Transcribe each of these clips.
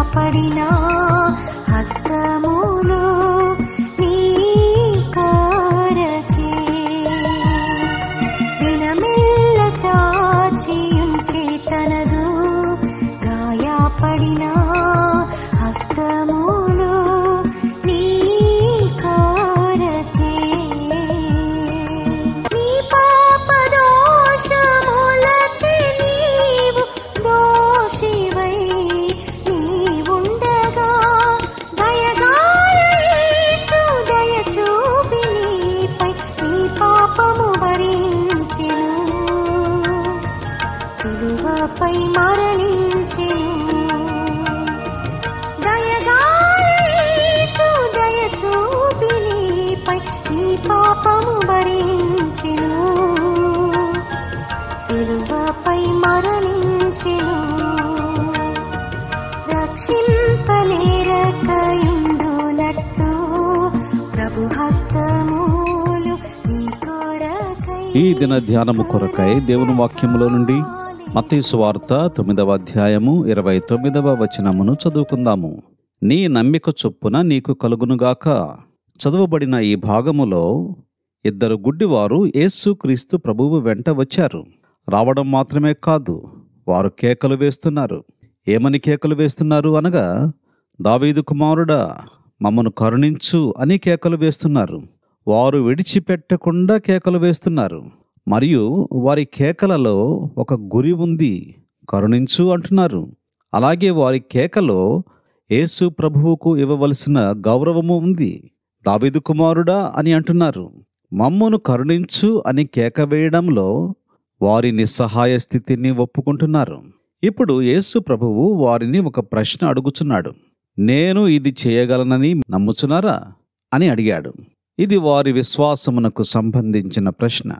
కాపాడినా సిలువపై మరణించెను దయగాయేసు దయ చూపి నీ పాపము భరించెను. సిలువపై మరణించెను రక్షింపనేరకయుండునట్టు ప్రభు హస్తములు కొరకై ఈ దిన ధ్యానము కొరకై దేవుని వాక్యములో నుండి మత్తయి వార్త తొమ్మిదవ అధ్యాయము ఇరవై తొమ్మిదవ వచనమును చదువుకుందాము. నీ నమ్మిక చొప్పున నీకు కలుగునుగాక. చదువబడిన ఈ భాగములో ఇద్దరు గుడ్డివారు యేసుక్రీస్తు ప్రభువు వెంట వచ్చారు. రావడం మాత్రమే కాదు వారు కేకలు వేస్తున్నారు. ఏమని కేకలు వేస్తున్నారు అనగా దావీదు కుమారుడా మమ్మను కరుణించు అని కేకలు వేస్తున్నారు. వారు విడిచిపెట్టకుండా కేకలు వేస్తున్నారు. మరియు వారి కేకలలో ఒక గురి ఉంది కరుణించు అంటున్నారు. అలాగే వారి కేకలో యేసు ప్రభువుకు ఇవ్వవలసిన గౌరవము ఉంది. దావిదు కుమారుడా అని అంటున్నారు. మమ్మును కరుణించు అని కేక వేయడంలో వారి నిస్సహాయ స్థితిని ఒప్పుకుంటున్నారు. ఇప్పుడు యేసు ప్రభువు వారిని ఒక ప్రశ్న అడుగుచున్నాడు. నేను ఇది చేయగలనని నమ్ముచున్నారా? అని అడిగాడు. ఇది వారి విశ్వాసమునకు సంబంధించిన ప్రశ్న.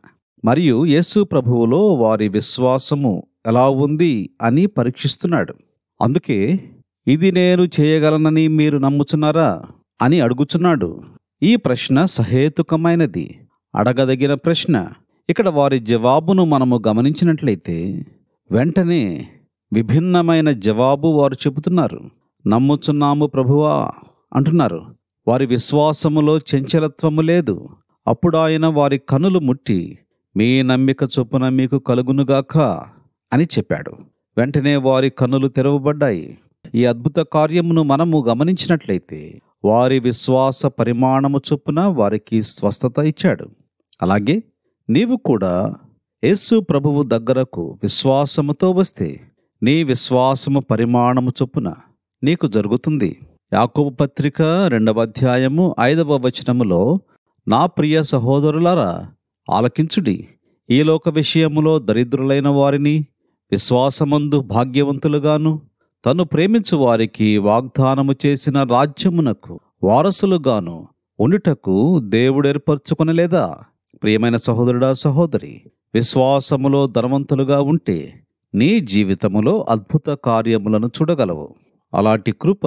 మరియు యేసు ప్రభువులో వారి విశ్వాసము ఎలా ఉంది అని పరీక్షిస్తున్నాడు. అందుకే ఇది నేను చేయగలనని మీరు నమ్ముచున్నారా అని అడుగుచున్నాడు. ఈ ప్రశ్న సహేతుకమైనది. అడగదగిన ప్రశ్న. ఇక్కడ వారి జవాబును మనము గమనించినట్లయితే వెంటనే విభిన్నమైన జవాబు వారు చెబుతున్నారు. నమ్ముచున్నాము ప్రభువా అంటున్నారు. వారి విశ్వాసములో చంచలత్వము లేదు. అప్పుడు ఆయన వారి కనులు ముట్టి మీ నమ్మిక చొప్పున మీకు కలుగునుగాక అని చెప్పాడు. వెంటనే వారి కన్నులు తెరవబడ్డాయి. ఈ అద్భుత కార్యమును మనము గమనించినట్లయితే వారి విశ్వాస పరిమాణము చొప్పున వారికి స్వస్థత ఇచ్చాడు. అలాగే నీవు కూడా యేసు ప్రభువు దగ్గరకు విశ్వాసముతో వస్తే నీ విశ్వాసము పరిమాణము చొప్పున నీకు జరుగుతుంది. యాకోబు పత్రిక రెండవ అధ్యాయము ఐదవ వచనములో నా ప్రియ సహోదరులారా ఆలకించుడి. ఈ లోక విషయములో దరిద్రులైన వారిని విశ్వాసమందు భాగ్యవంతులుగాను తను ప్రేమించు వారికి వాగ్దానము చేసిన రాజ్యమునకు వారసులుగాను ఉండుటకు దేవుడేర్పరచుకొనలేదా ప్రియమైన సహోదరుడా సహోదరి విశ్వాసములో ధనవంతులుగా ఉంటే నీ జీవితములో అద్భుత కార్యములను చూడగలవు. అలాంటి కృప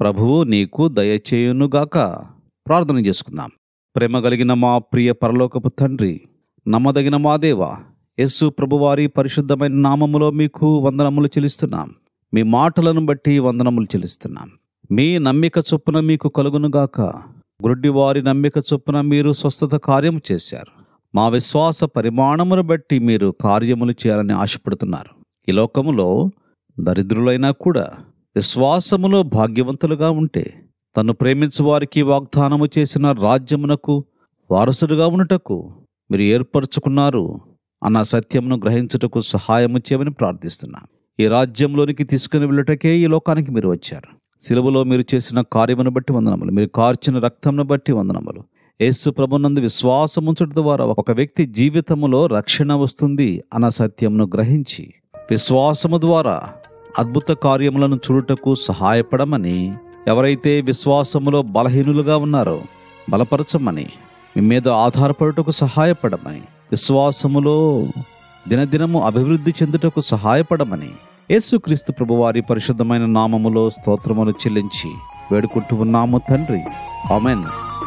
ప్రభువు నీకు దయచేయునుగాక. ప్రార్థన చేసుకుందాం. ప్రేమ కలిగిన మా ప్రియ పరలోకపు తండ్రి నమ్మదగిన మా దేవ యస్సు ప్రభువారి పరిశుద్ధమైన నామములో మీకు వందనములు చెల్లిస్తున్నాం. మీ మాటలను బట్టి వందనములు చెల్లిస్తున్నాం. మీ నమ్మిక చొప్పున మీకు కలుగునుగాక గుడ్డివారి నమ్మిక చొప్పున మీరు స్వస్థత కార్యము చేశారు. మా విశ్వాస పరిమాణమును బట్టి మీరు కార్యములు చేయాలని ఆశపడుతున్నారు. ఈ లోకములో దరిద్రులైనా కూడా విశ్వాసములో భాగ్యవంతులుగా ఉంటే తను ప్రేమించు వారికి వాగ్దానము చేసిన రాజ్యమునకు వారసుడుగా ఉండటకు మీరు ఏర్పరచుకున్నారు అన్న సత్యమును గ్రహించుటకు సహాయము చేయమని ప్రార్థిస్తున్నా. ఈ రాజ్యంలోనికి తీసుకుని వెళ్ళటకే ఈ లోకానికి మీరు వచ్చారు. సిలువలో మీరు చేసిన కార్యమును బట్టి వందనములు మీరు కార్చిన రక్తమును బట్టి వందనములు. యేసు ప్రభునందు విశ్వాసం ఉంచడం ద్వారా ఒక వ్యక్తి జీవితములో రక్షణ వస్తుంది అన్న సత్యమును గ్రహించి విశ్వాసము ద్వారా అద్భుత కార్యములను చూడుటకు సహాయపడమని ఎవరైతే విశ్వాసములో బలహీనులుగా ఉన్నారో బలపరచమని మీ మీద ఆధారపడుటకు సహాయపడమని విశ్వాసములో దినదినము అభివృద్ధి చెందుటకు సహాయపడమని యేసుక్రీస్తు ప్రభువారి పరిశుద్ధమైన నామములో స్తోత్రములు చెల్లించి వేడుకుంటూ ఉన్నాము తండ్రి. ఆమెన్.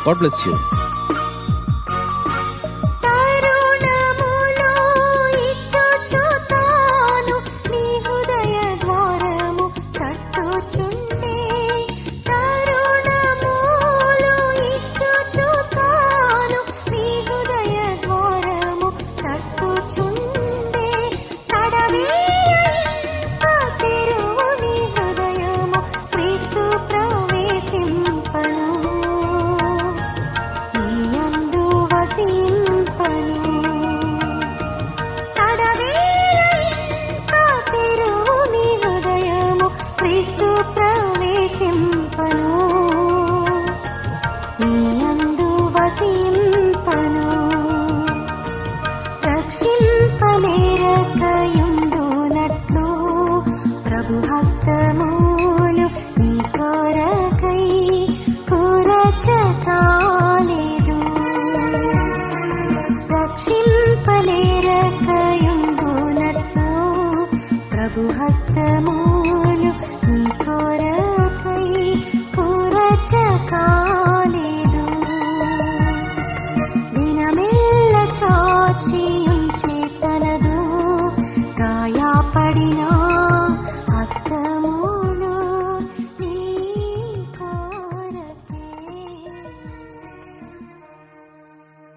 God bless you.